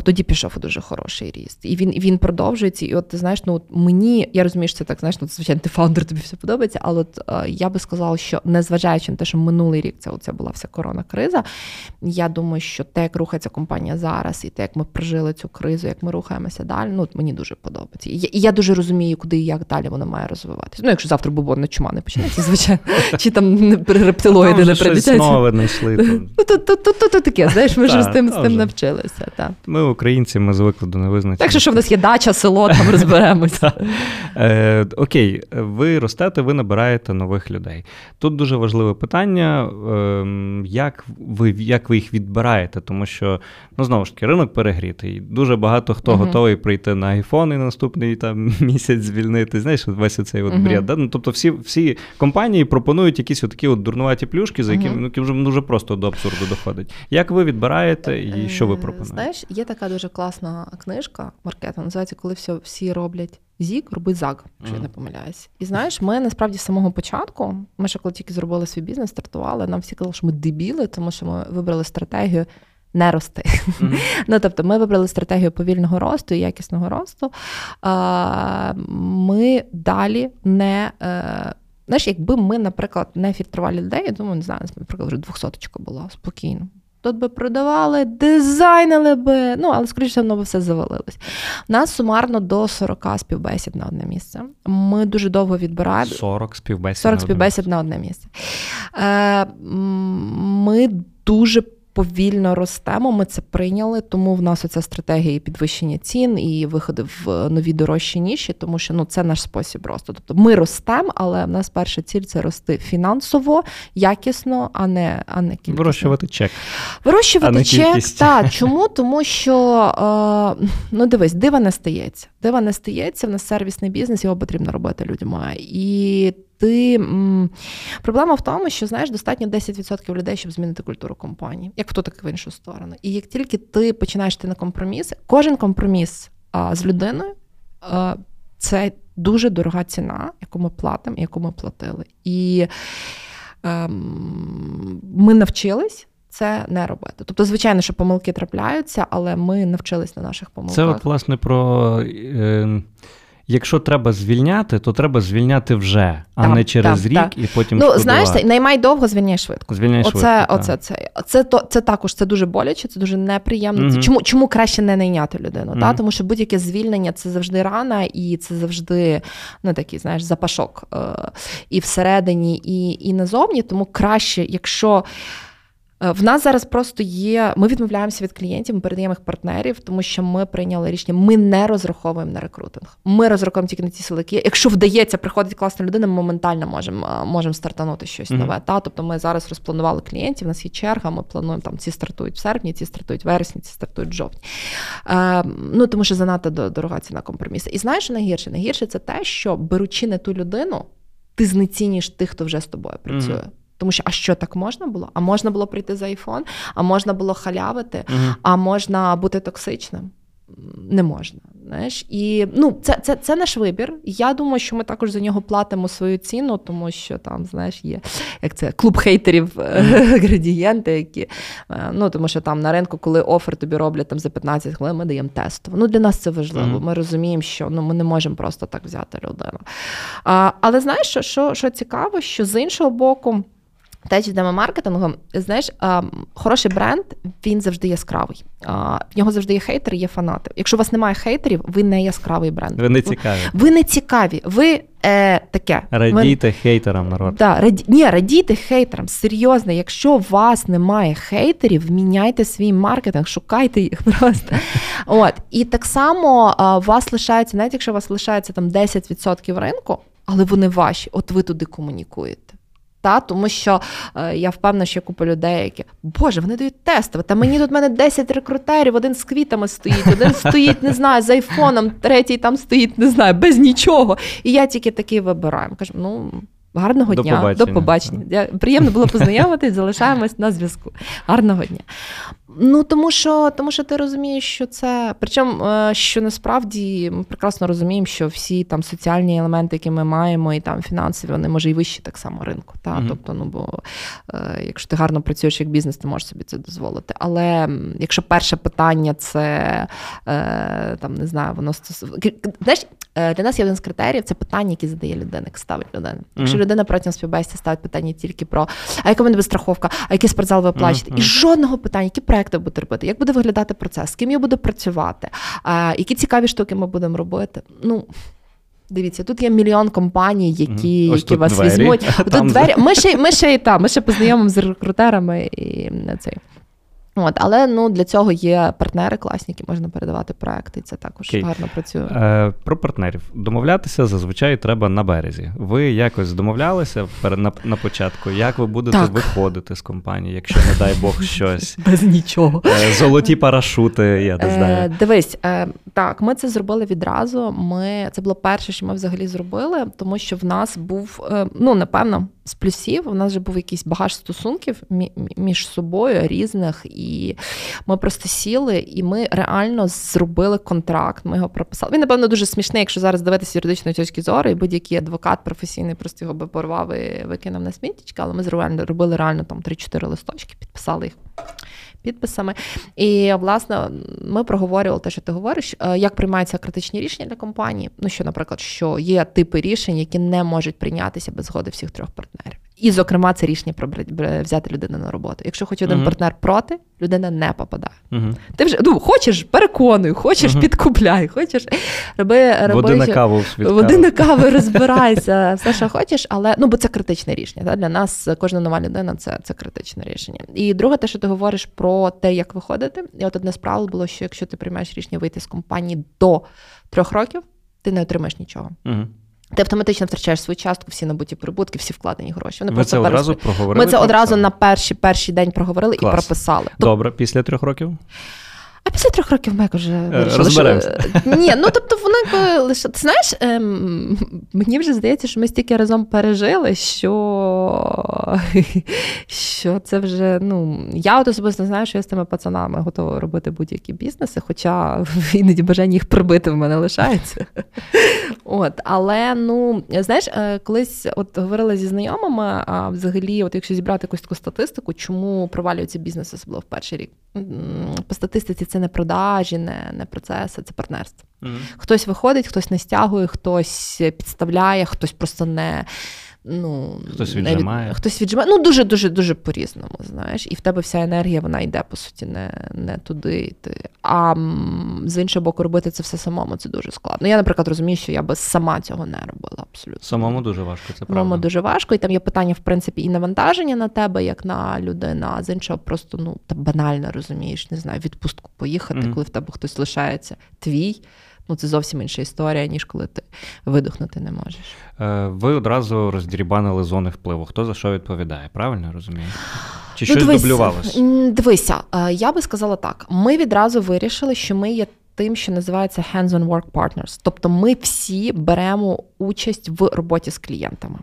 Тоді пішов дуже хороший ріст. І він він продовжується. І от ти знаєш, ну от мені я розумію, що це так, знаєш, ну, звичайно, ти фаундер, тобі все подобається. Але от я би сказала, що незважаючи на те, що минулий рік це оця була вся корона криза. Я думаю, що те, як рухається компанія зараз, і те, як ми прожили цю кризу, як ми рухаємося далі, ну от мені дуже подобається. І я дуже розумію, куди і як далі воно має розвиватися. Ну, якщо завтра бубонна чума не почнеться, звичайно, чи там рептилоїди не знайшли. Ну, то таке, знаєш, ми ж з тим з тим навчилися. Ми, українці, ми звикли до невизначення. Так що, що в нас є дача, село, там розберемося. Е, окей, ви ростете, ви набираєте нових людей. Тут дуже важливе питання, ем, як ви як ви їх відбираєте, тому що, ну знову ж таки, ринок перегрітий. Дуже багато хто готовий прийти на айфон і наступний там місяць звільнити. Знаєш, весь оцей от бред. Uh-huh. Да? Ну, Тобто всі всі компанії пропонують якісь такі от дурнуваті плюшки, за якими uh-huh. ну, вже дуже просто до абсурду доходить. Як ви відбираєте і що ви пропонуєте? Знаєш, є така дуже класна книжка маркетинг, називається, коли все, всі роблять. Зік робить зак, якщо mm. я не помиляюсь. І знаєш, ми насправді з самого початку, ми ще коли тільки зробили свій бізнес, стартували, нам всі казали, що ми дебіли, тому що ми вибрали стратегію не рости. Mm-hmm. Ну, Тобто ми вибрали стратегію повільного росту і якісного росту. Ми далі не. Е, знаєш, якби ми, наприклад, не фільтрували людей, я думаю, не знаю, наприклад, вже двохсоточка була спокійно. Тут би продавали, дизайнили би, ну, але, скоріше, воно би все завалилось. У нас сумарно до 40 співбесід на одне місце. Ми дуже довго відбираємо. 40 співбесід 40 співбесід на одне місце. Е, Ми дуже повільно ростемо. Ми це прийняли, тому в нас оця стратегія і підвищення цін і виходи в нові дорожчі ніші, тому що ну це наш спосіб росту. Тобто ми ростемо, але в нас перша ціль це рости фінансово, якісно, а не а не кількісно. Вирощувати чек. Вирощувати а не чек. Так, чому? Тому що е, ну дивись, дива не стається. Дива не стається. В нас сервісний бізнес, його потрібно робити людьми. І ти проблема в тому, що знаєш, достатньо 10% людей, щоб змінити культуру компанії, як в ту, так і в іншу сторону. І як тільки ти починаєш йти на компроміси, кожен компроміс а, з людиною а, це дуже дорога ціна, яку ми платимо, яку ми платили. І а, ем, ми навчились це не робити. Тобто, звичайно, що помилки трапляються, але ми навчились на наших помилках. Це от, власне про. Е, якщо треба звільняти, то треба звільняти вже, а там, не через там, рік там. і потім. Ну, шкодувати. знаєш, наймай довго, звільняй швидко. Звільняй оце, швидко. оце, це, це, це, це також це дуже боляче, це дуже неприємно. Мгм. Це Чому, чому краще не найняти людину? Мгм. Та? Тому що будь-яке звільнення це завжди рана, і це завжди ну, такий, знаєш, запашок е, і всередині, і, і назовні. Тому краще, якщо. Е, В нас зараз просто є. Ми відмовляємося від клієнтів, ми передаємо їх партнерів, тому що ми прийняли рішення. Ми не розраховуємо на рекрутинг. Ми розраховуємо тільки на ті сили, які. Якщо вдається, приходить класна людина, ми моментально можемо е, можемо стартанути щось Мгм. нове. Та тобто ми зараз розпланували клієнтів. У нас є черга. Ми плануємо там ці стартують в серпні, ці стартують в вересні, ці стартують в жовтні. Е, ну тому що занадто дорога ціна компромісу. І знаєш, що найгірше? Найгірше це те, що беручи не ту людину, ти знецінюєш тих, хто вже з тобою працює. Мгм. Тому що а що так можна було? А можна було прийти за айфон, а можна було халявити, Мгм. а можна бути токсичним. Не можна. Знаєш? І ну, це, це, це наш вибір. Я думаю, що ми також за нього платимо свою ціну, тому що там, знаєш, є як це клуб хейтерів е, градієнти, які е, ну тому що там на ринку, коли офер тобі роблять там за 15 хвилин, ми даємо тестово. Ну для нас це важливо. Ми розуміємо, що ну ми не можемо просто так взяти людину. А, але знаєш, що, що, що цікаво, що з іншого боку. Теж йдемо маркетингом. Знаєш, а, хороший бренд він завжди яскравий. А, в нього завжди є хейтери, є фанати. Якщо у вас немає хейтерів, ви не яскравий бренд. Ви не цікаві. Ви не цікаві. Ви е, таке. Ви- Радійте хейтерам народ. Да, раді... Ні, радійте хейтерам. Серйозно, якщо у вас немає хейтерів, міняйте свій маркетинг, шукайте їх просто. От. І так само а, у вас лишається, навіть якщо у вас лишається там 10% ринку, але вони ваші, от ви туди комунікуєте. Та, тому що е, я впевнена, що купа людей, які Боже, вони дають тестове. Та мені тут в мене 10 рекрутерів, один з квітами стоїть, один стоїть, не знаю, з айфоном, третій там стоїть, не знаю, без нічого. І я тільки такий вибираю. Кажу, ну. Гарного До дня, побачення. до побачення. Я- Приємно було познайомитись, залишаємось на зв'язку. Гарного дня. Ну тому що, тому що ти розумієш, що це. Причому, е, що насправді ми прекрасно розуміємо, що всі там соціальні елементи, які ми маємо, і там фінансові, вони може і вищі так само ринку. Та? Мгм. Тобто, ну бо е, якщо ти гарно працюєш як бізнес, ти можеш собі це дозволити. Але якщо перше питання це е, там не знаю, воно стосується. Знаєш, для нас є один з критеріїв це питання, які задає людина, як ставить людина. Якщо. Людина протягом співбесіди ставить питання тільки про а яка в мене буде страховка, а який спортзал ви плачете? Mm-hmm. і жодного питання, які проекти будете робити, як буде виглядати процес, з ким я буду працювати, а, які цікаві штуки ми будемо робити. Ну. Дивіться, тут є мільйон компаній, які. Ось які тут вас двері, візьмуть. Тут двері. Ми ще, ми ще і там, ми ще познайомимо з рекрутерами і на цей. От, але ну для цього є партнери класні, які можна передавати проекти, і це також Окей. гарно працює. Е, про партнерів. Домовлятися зазвичай треба на березі. Ви якось домовлялися на, на початку, як ви будете Так. виходити з компанії, якщо, не дай Бог, щось. Без нічого. Е, золоті парашути, я не знаю. Е, дивись, е, так, ми це зробили відразу. Ми це було перше, що ми взагалі зробили, тому що в нас був е, ну напевно з плюсів. У нас вже був якийсь багаж стосунків мі- мі- між собою різних, і ми просто сіли, і ми реально зробили контракт. Ми його прописали. Він напевно дуже смішний, якщо зараз дивитися юридичної точки зору, і будь-який адвокат професійний просто його би порвав і викинув на сміттячка, але ми зробили, робили реально там 3-4 листочки, підписали їх підписами. І власне ми проговорювали те, що ти говориш, е, як приймаються критичні рішення для компанії. Ну що, наприклад, що є типи рішень, які не можуть прийнятися без згоди всіх трьох партнерів. І, зокрема, це рішення про взяти людину на роботу. Якщо хоч один Мгм. партнер проти, людина не попадає. Угу. Ти вже ну хочеш, переконуй, хочеш, Мгм. підкупляй, хочеш роби, роби Води на каву Води на кави розбирайся, все, що хочеш, але ну бо це критичне рішення. Та? Для нас кожна нова людина це, це критичне рішення. І друге, те, що ти говориш про те, як виходити. І от одне з правил було, що якщо ти приймаєш рішення вийти з компанії до трьох років, ти не отримаєш нічого. Ти автоматично втрачаєш свою частку, всі набуті прибутки, всі вкладені гроші. Вони просто це одразу проговорили? Ми це одразу на перший перший день проговорили Клас. і прописали. Добре, після трьох років? А після трьох років Мек вже розберемося. Ні, ну тобто воно якби лише. Ти знаєш, ем, мені вже здається, що ми стільки разом пережили, що, що це вже. Ну, я от особисто знаю, що я з тими пацанами готова робити будь-які бізнеси, хоча іноді бажання їх прибити в мене лишається. От, але ну знаєш, е, колись от говорила зі знайомими, а взагалі, от якщо зібрати якусь таку статистику, чому провалюється бізнес, особливо в перший рік. По статистиці це не продажі, не не процеси, це партнерство. Mm-hmm. Хтось виходить, хтось не стягує, хтось підставляє, хтось просто не ну, Хтось віджимає. Від, хтось віджимає. Ну, дуже-дуже дуже по-різному, знаєш. І в тебе вся енергія вона йде, по суті, не не туди йти. А з іншого боку, робити це все самому це дуже складно. Я, наприклад, розумію, що я би сама цього не робила абсолютно. Самому дуже важко, це правда. Самому дуже важко, і там є питання, в принципі, і навантаження на тебе, як на людину, а з іншого, просто ну, банально розумієш, не знаю, відпустку поїхати, mm-hmm. коли в тебе хтось лишається твій ну це зовсім інша історія, ніж коли ти видихнути не можеш. Е, ви одразу роздірібанили зони впливу. Хто за що відповідає? Правильно розумію? Чи ну, щось дивись, дублювалось? Дивися, е, я би сказала так: ми відразу вирішили, що ми є. Тим, що називається hands-on work partners. Тобто ми всі беремо участь в роботі з клієнтами.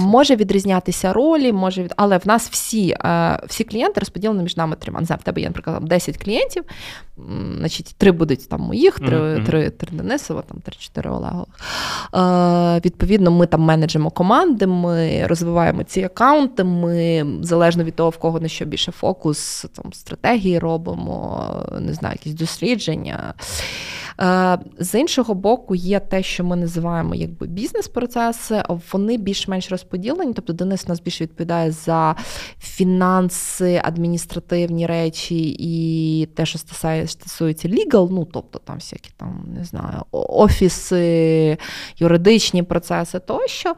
Може відрізнятися ролі, може від... але в нас всі всі клієнти розподілені між нами трьома. Не знаю, в тебе є, наприклад, 10 клієнтів, значить, три будуть там моїх, три mm-hmm. три, три Денисова, там три-чотири Олегових. Відповідно, ми там менеджимо команди, ми розвиваємо ці аккаунти, ми залежно від того, в кого на що більше фокус, там стратегії робимо, не знаю, якісь дослідження. Е, з іншого боку, є те, що ми називаємо якби бізнес-процеси, вони більш-менш розподілені. Тобто Денис у нас більше відповідає за фінанси, адміністративні речі і те, що стосується legal, ну тобто там всякі там не знаю, офіси, юридичні процеси тощо.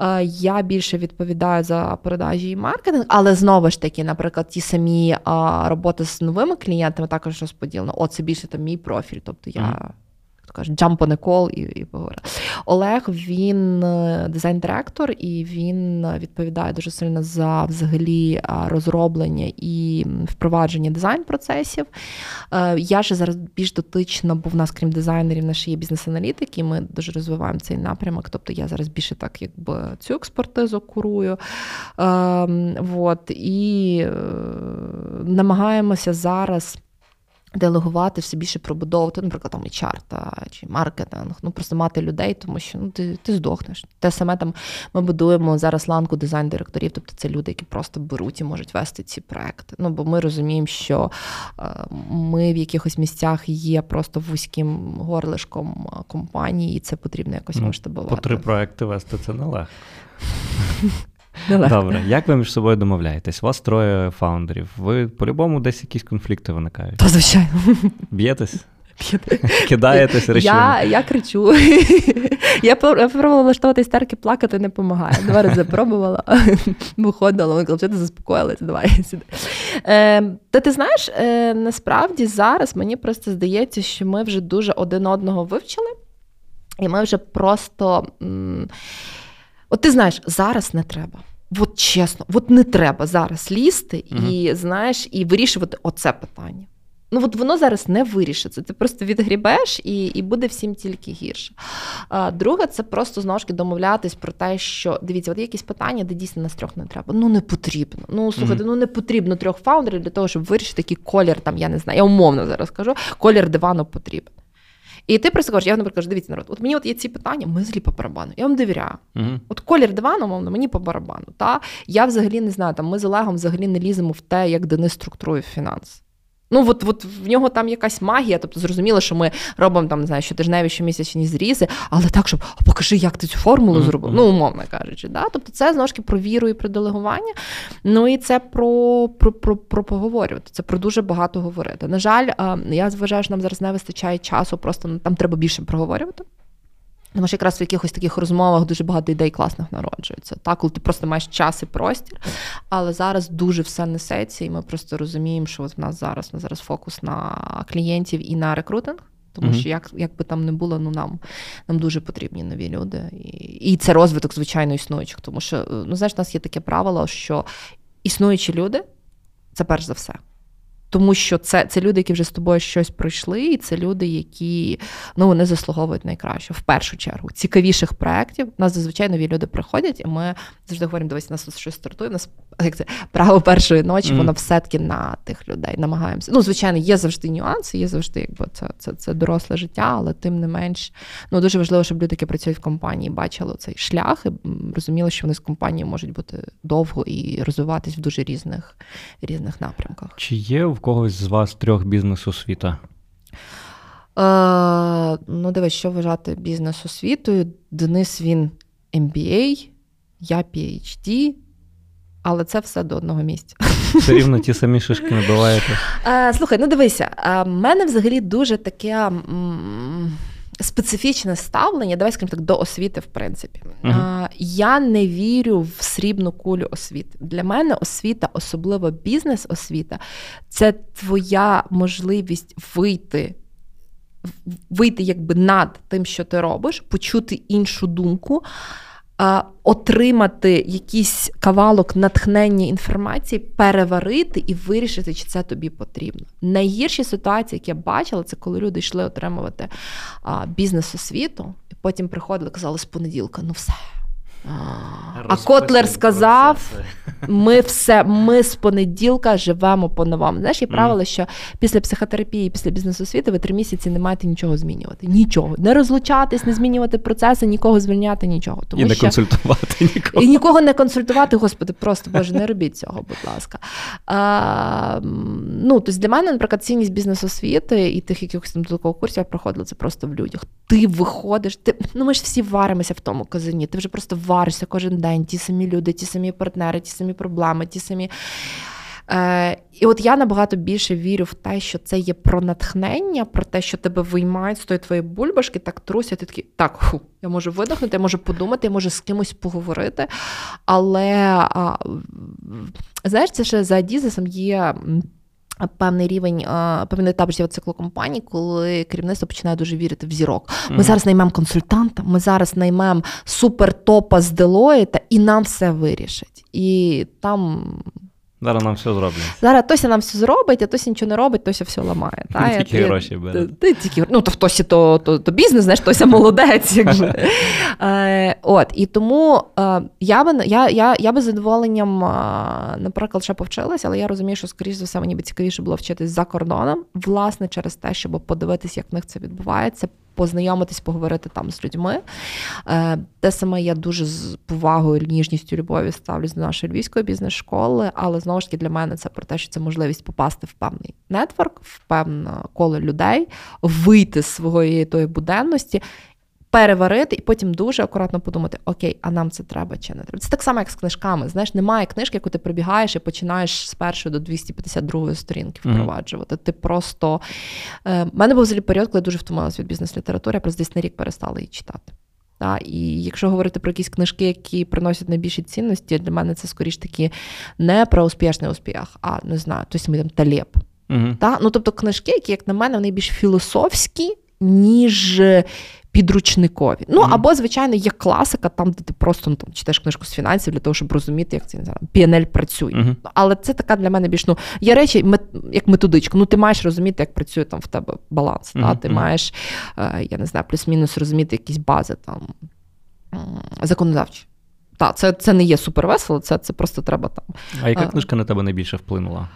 Е, я більше відповідаю за продажі і маркетинг, але знову ж таки, наприклад, ті самі роботи з новими клієнтами також розподілено. О, це більше там мій профіль. Тобто я кажуть, jump on a call і і поговорили. Олег він е, дизайн-директор, і він відповідає дуже сильно за взагалі розроблення і впровадження дизайн-процесів. Е, я ж зараз більш дотична, бо в нас, крім дизайнерів, наші є бізнес-аналітики, ми дуже розвиваємо цей напрямок. Тобто я зараз більше так, якби цю експертизу курую. Ем, вот, І е, намагаємося зараз делегувати все більше пробудовувати, наприклад, там HR та, чи маркетинг, ну просто мати людей, тому що ну ти ти здохнеш. Те саме там ми будуємо зараз ланку дизайн-директорів, тобто це люди, які просто беруть і можуть вести ці проекти. Ну бо ми розуміємо, що е, ми в якихось місцях є просто вузьким горлишком компанії, і це потрібно якось ну, масштабувати. По три проекти вести це нелегко. Нелегко. Добре, як ви між собою домовляєтесь? У вас троє фаундерів. Ви по-любому десь якісь конфлікти виникають. Та звичайно. Б'єтесь? Кидаєтесь речі. Я я кричу. Я пробувала влаштовувати істерики, плакати не допомагає. Два рази пробувала, виходила, вони казали, що ти заспокоїлася, давай сюди. Е, Та ти знаєш, е, насправді зараз мені просто здається, що ми вже дуже один одного вивчили, і ми вже просто. М- От ти знаєш, зараз не треба. От чесно, от не треба зараз лізти і знаєш, і вирішувати оце питання. Ну, от воно зараз не вирішиться. Ти просто відгрібеш і і буде всім тільки гірше. А, Друге, це просто знову ж домовлятись про те, що дивіться, от є якісь питання, де дійсно нас трьох не треба. Ну не потрібно. Ну слухайте, mm-hmm. ну не потрібно трьох фаундерів для того, щоб вирішити який колір там, я не знаю, я умовно зараз кажу, колір дивану потрібен. І ти просто кажеш, я наприклад кажу, дивіться народ, от мені от є ці питання, ми злі по барабану. Я вам довіряю. Uh-huh. От колір дивану, мовно, мені по барабану. Та я взагалі не знаю, там ми з Олегом взагалі не ліземо в те, як Денис структурує фінанс. Ну, от от в нього там якась магія, тобто зрозуміло, що ми робимо там, не знаю, щотижневі, щомісячні зрізи, але так, щоб а покажи, як ти цю формулу зробив. Mm-hmm. Ну, умовно кажучи, да? тобто це знову ж таки про віру і про делегування. Ну і це про про, про, про поговорювати. Це про дуже багато говорити. На жаль, я вважаю, що нам зараз не вистачає часу, просто ну, там треба більше проговорювати. Тому що якраз в якихось таких розмовах дуже багато ідей класних народжується. Так, коли ти просто маєш час і простір. Але зараз дуже все несеться, і ми просто розуміємо, що от в нас зараз в нас зараз фокус на клієнтів і на рекрутинг. Тому mm-hmm. що як як би там не було, ну нам нам дуже потрібні нові люди. І і це розвиток, звичайно, існуючих. Тому що ну знаєш, у нас є таке правило, що існуючі люди це перш за все. Тому що це це люди, які вже з тобою щось пройшли, і це люди, які ну вони заслуговують найкраще в першу чергу. Цікавіших проєктів. У нас зазвичай нові люди приходять, і ми завжди говоримо, дивись, нас щось стартує. У нас як це право першої ночі, mm. воно все-таки на тих людей. Намагаємося. Ну, звичайно, є завжди нюанси, є завжди, якби це це, це доросле життя, але тим не менш, ну дуже важливо, щоб люди, які працюють в компанії, бачили цей шлях і розуміли, що вони з компанією можуть бути довго і розвиватись в дуже різних різних напрямках. Чи є в когось з вас трьох бізнес освіта? Е, Ну, дивись, що вважати бізнес освітою. Денис він MBA, я PhD, але це все до одного місця. Все рівно ті самі шишки набиваєте. Е, Слухай, ну дивися, в мене взагалі дуже таке. М- специфічне ставлення, давай скажімо так, до освіти, в принципі. Uh-huh. Я не вірю в срібну кулю освіти. Для мене освіта, особливо бізнес-освіта, це твоя можливість вийти. Вийти якби над тим, що ти робиш, почути іншу думку, отримати якийсь кавалок натхнення інформації, переварити і вирішити, чи це тобі потрібно. Найгірші ситуації, які я бачила, це коли люди йшли отримувати бізнес-освіту, і потім приходили, казали з понеділка, ну все. А Котлер сказав: ми все, ми з понеділка живемо по-новому. Знаєш, є правило, що після психотерапії, після бізнес-освіти ви три місяці не маєте нічого змінювати. Нічого. Не розлучатись, не змінювати процеси, нікого звільняти, нічого. Тому І не що... консультувати нікого. І нікого не консультувати, господи, просто Боже, не робіть цього, будь ласка. А, ну, тобто Для мене, наприклад, цінність бізнес-освіти і тих якихось там додаткових курсів я проходила це просто в людях. Ти виходиш, ти ну ми ж всі варимося в тому казані. Ти вже просто варишся варишся кожен день, ті самі люди, ті самі партнери, ті самі проблеми, ті самі. Е, І от я набагато більше вірю в те, що це є про натхнення, про те, що тебе виймають з тої твоєї бульбашки, так трусять, ти такий, так, фу, я можу видихнути, я можу подумати, я можу з кимось поговорити. Але а, знаєш, це ще за Адізесом є певний рівень, певний етап життєвого циклу компанії, коли керівництво починає дуже вірити в зірок. Ми mm-hmm. зараз наймемо консультанта, ми зараз наймемо супертопа з Делоїта, і нам все вирішить. І там Зараз нам все зроблять. Зараз Тося нам все зробить, а Тося нічого не робить, Тося все ламає. Та? Тільки гроші бере. Ти, тільки, ну, то в Тосі то, то, то бізнес, знаєш, Тося молодець. Якби. Е, от, І тому е, я би я, я, я би з задоволенням, е, наприклад, ще повчилася, але я розумію, що, скоріш за все, мені би цікавіше було вчитись за кордоном, власне, через те, щоб подивитися, як в них це відбувається познайомитись, поговорити там з людьми. Е, те саме я дуже з повагою, ніжністю, любов'ю ставлюсь до нашої львівської бізнес-школи, але знову ж таки для мене це про те, що це можливість попасти в певний нетворк, в певне коло людей, вийти з своєї тої буденності переварити і потім дуже акуратно подумати: Окей, а нам це треба чи не треба. Це так само, як з книжками. Знаєш, немає книжки, яку ти прибігаєш і починаєш з першої до 252 сторінки впроваджувати. Mm-hmm. Ти просто У е, мене був взагалі період, коли я дуже втомилася від бізнес-літератури, я просто десь на рік перестала її читати. Та, І якщо говорити про якісь книжки, які приносять найбільші цінності, для мене це скоріш такі не про успішний успіх, а не знаю, тобто ми там талєб. Uh-huh. Та? Ну, Тобто книжки, які, як на мене, вони більш філософські, ніж підручникові. Ну mm-hmm. або, звичайно, є класика, там, де ти просто ну, там, читаєш книжку з фінансів для того, щоб розуміти, як це PNL працює. Mm-hmm. Але це така для мене більш ну, є речі, як методичка. Ну, ти маєш розуміти, як працює там в тебе баланс. Та? Ти маєш, е, я не знаю, плюс-мінус розуміти якісь бази там законодавчі. Так, це це не є супервесело, це це просто треба там. А яка е, книжка на тебе найбільше вплинула?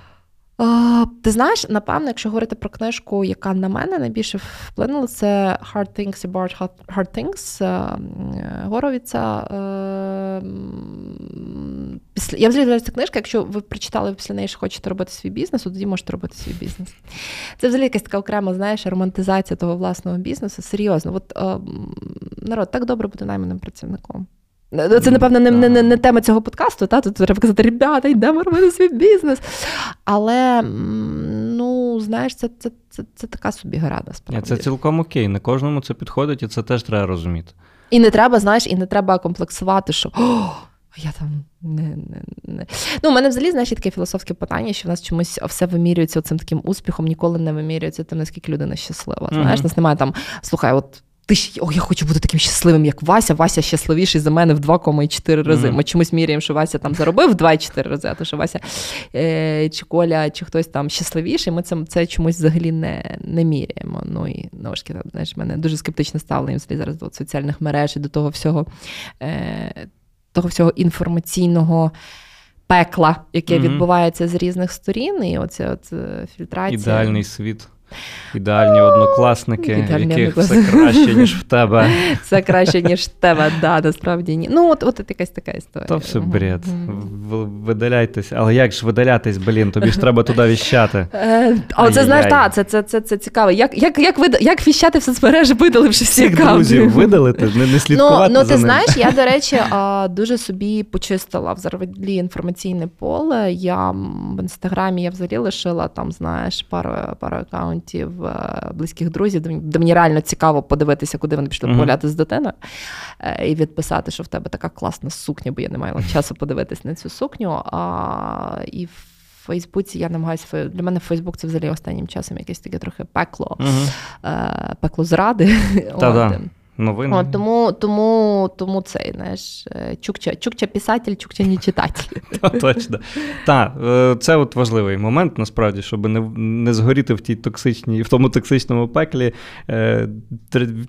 Ти знаєш, напевно, якщо говорити про книжку, яка на мене найбільше вплинула, це Hard Things About Hard Things е, Горовіця. Е, я взагалі ця книжка, якщо ви прочитали після неї, що хочете робити свій бізнес, то тоді можете робити свій бізнес. Це взагалі якась така окрема, знаєш, романтизація того власного бізнесу. Серйозно, от народ так добре бути найманим працівником. Ну, це, напевно, не не, не, тема цього подкасту, та? тут треба казати, ребята, йдемо робити свій бізнес. Але, ну, знаєш, це це, це, це така собі гра, насправді. Це цілком окей. Не кожному це підходить, і це теж треба розуміти. І не треба, знаєш, і не треба комплексувати, що. О, я там не не, не. Ну, у мене взагалі знаєш, таке філософське питання, що в нас чомусь все вимірюється цим таким успіхом, ніколи не вимірюється тим, наскільки людина щаслива. Знаєш, uh-huh. нас немає там, слухай, от ти о, я хочу бути таким щасливим, як Вася. Вася щасливіший за мене в 2,4 рази. Mm-hmm. Ми чомусь міряємо, що Вася там заробив в 2,4 рази, а то що Вася е, чи Коля, чи хтось там щасливіший. Ми це це чомусь взагалі не не міряємо. Ну і знову ж знаєш, мене дуже скептичне ставлення зараз до соціальних мереж і до того всього, е, того всього інформаційного. Пекла, яке mm-hmm. відбувається з різних сторін, і оця от е, фільтрація. Ідеальний світ. Ідеальні однокласники, Ідеальні яких однокласники. все краще, ніж в тебе. Все краще, ніж в тебе, да, насправді ні. Ну, от от якась така історія. То все бред. Видаляйтесь. Але як ж видалятись, блін, тобі ж треба туди віщати. Е, а це знаєш, так, це це, це, це цікаво. Як як, як, як віщати в соцмережі, видаливши всі Всіх друзів видалити, не, не слідкувати Ну, ну ти знаєш, я, до речі, дуже собі почистила взагалі інформаційне поле. Я в інстаграмі я взагалі лишила там, знаєш, пару пару аккаунтів Е, близьких друзів, де мені реально цікаво подивитися, куди вони пішли погуляти з дитиною, е, і відписати, що в тебе така класна сукня, бо я не мала часу подивитись на цю сукню. А, І в Фейсбуці я намагаюся для мене Фейсбук це взагалі останнім часом якесь таке трохи пекло, uh пекло зради. Та-да новини. О, тому тому, тому цей знаєш, е, чукча чукча писатель, чукча не читатель. Точно. Так, е, це от важливий момент, насправді, щоб не не згоріти в тій токсичній, в тому токсичному пеклі. Е,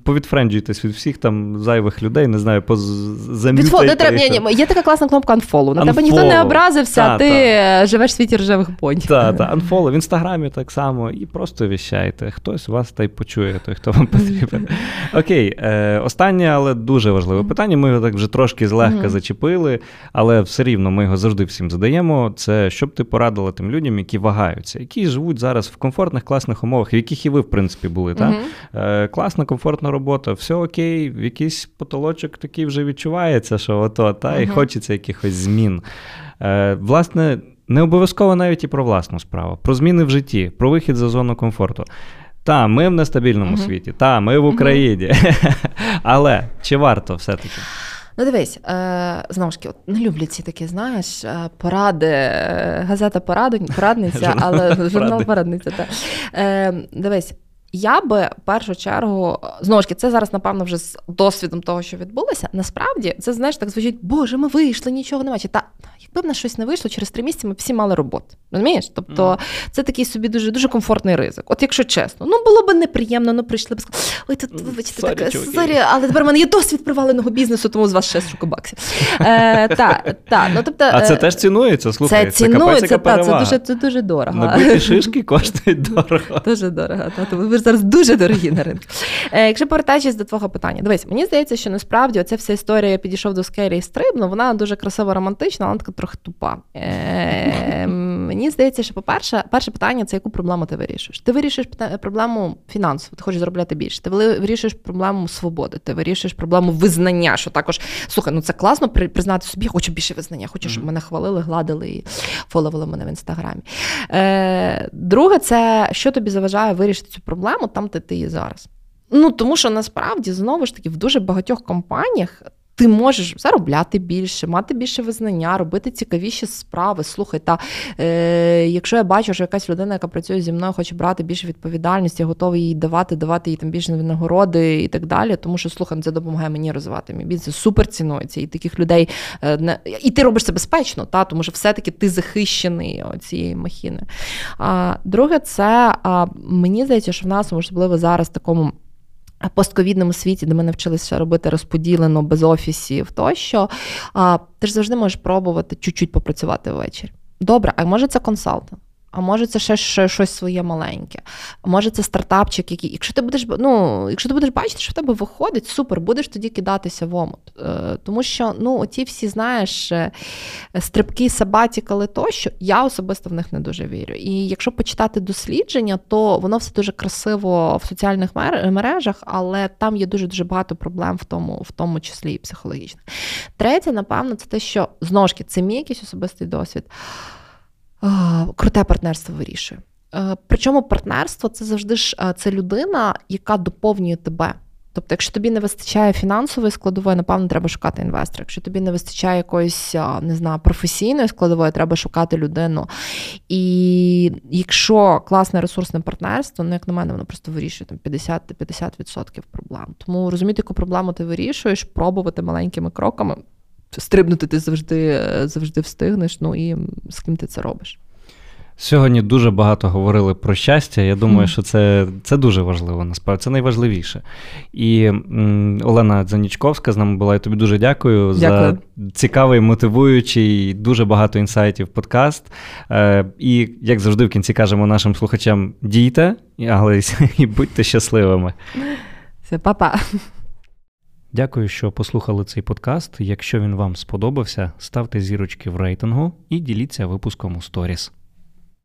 повідфренджуйтесь від всіх там зайвих людей, не знаю, позам'ютайте. Ні, ні, Є така класна кнопка unfollow. На тебе ніхто не образився, а ти живеш в світі ржавих понів. Так, так, unfollow. В інстаграмі так само, і просто віщайте. Хтось вас та й почує, той, хто вам потрібен. Окей. Останнє, але дуже важливе питання. Ми його так вже трошки злегка mm-hmm. зачепили, але все рівно ми його завжди всім задаємо. Це щоб ти порадила тим людям, які вагаються, які живуть зараз в комфортних, класних умовах, в яких і ви, в принципі, були. Mm-hmm. Е, Класна, комфортна робота, все окей, якийсь потолочок такий вже відчувається, що ото, та, mm-hmm. і хочеться якихось змін. Е, Власне, не обов'язково навіть і про власну справу, про зміни в житті, про вихід за зону комфорту. Та, ми в нестабільному uh-huh. світі, та, ми в Україні. Uh-huh. Але чи варто все-таки? Ну, дивись, е, знову ж таки, не люблю ці такі, знаєш, е, поради, е, газета порадниця, але журнал порадниця. Та. Е, Дивись, я би в першу чергу, знову ж таки, це зараз, напевно, вже з досвідом того, що відбулося. Насправді, це знаєш, так звучить, Боже, ми вийшли, нічого немає. Та якби в нас щось не вийшло, через три місяці ми всі мали роботу. Розумієш? Тобто м. це такий собі дуже дуже комфортний ризик. От якщо чесно, ну було б неприємно, ну прийшли б сказали, ой, тут вибачте, так, sorry, але тепер в мене є досвід проваленого бізнесу, тому з вас ще штуку баксів. Е, та, та, ну, тобто, А це е, теж цінується, слухай. Це цінується, та, це дуже це дуже дорого. Набиті шишки коштують дорого. Дуже дорого. Та, ви ж зараз дуже дорогі на ринку. Е, якщо повертаючись до твого питання, дивись, мені здається, що насправді оця вся історія я підійшов до скелі і стрибну, вона дуже красиво романтична, але така трохи тупа. Е, Мені здається, що, по-перше, перше питання це яку проблему ти вирішуєш. Ти вирішуєш проблему фінансову, ти хочеш заробляти більше. Ти вирішуєш проблему свободи, ти вирішуєш проблему визнання. Що також слухай, ну це класно признати собі, я хочу більше визнання, хочу, щоб мене хвалили, гладили і фоловили мене в інстаграмі. Е, Друге, це що тобі заважає вирішити цю проблему там, де ти є зараз. Ну тому що насправді знову ж таки в дуже багатьох компаніях ти можеш заробляти більше, мати більше визнання, робити цікавіші справи. Слухай, та е, якщо я бачу, що якась людина, яка працює зі мною, хоче брати більше відповідальності, готовий їй давати, давати їй там більше винагороди і так далі. Тому що слухай, ну, це допомагає мені розвивати мій бізнес. Супер цінується. І таких людей е, не і ти робиш це безпечно, та тому що все-таки ти захищений цієї махіни. А друге, це а, мені здається, що в нас особливо зараз такому постковідному світі, де ми навчилися робити розподілено без офісів, тощо ти ж завжди можеш пробувати чуть-чуть попрацювати ввечері. Добре, а може це консалтинг? А може це ще, ще щось своє маленьке. А може це стартапчик, який. Якщо ти будеш ну, якщо ти будеш бачити, що в тебе виходить, супер, будеш тоді кидатися в омут. Е, тому що ну, оті всі, знаєш, е, стрибки, сабатікали тощо, я особисто в них не дуже вірю. І якщо почитати дослідження, то воно все дуже красиво в соціальних мережах, але там є дуже-дуже багато проблем в тому, в тому числі і психологічних. Третє, напевно, це те, що знову ж це мій якийсь особистий досвід круте партнерство вирішує. Е, причому партнерство це завжди ж це людина, яка доповнює тебе. Тобто, якщо тобі не вистачає фінансової складової, напевно, треба шукати інвестора. Якщо тобі не вистачає якоїсь не знаю, професійної складової, треба шукати людину. І якщо класне ресурсне партнерство, ну як на мене, воно просто вирішує там 50-50% проблем. Тому розуміти, яку проблему ти вирішуєш, пробувати маленькими кроками. Стрибнути ти завжди завжди встигнеш. Ну і з ким ти це робиш. Сьогодні дуже багато говорили про щастя. Я думаю, що це це дуже важливо, насправді це найважливіше. І м, Олена Занічковська з нами була. Я тобі дуже дякую, дякую. за цікавий, мотивуючий, дуже багато інсайтів подкаст. Е, І як завжди, в кінці кажемо нашим слухачам: дійте, але і будьте щасливими. Все, па-па. Дякую, що послухали цей подкаст. Якщо він вам сподобався, ставте зірочки в рейтингу і діліться випуском у сторіс.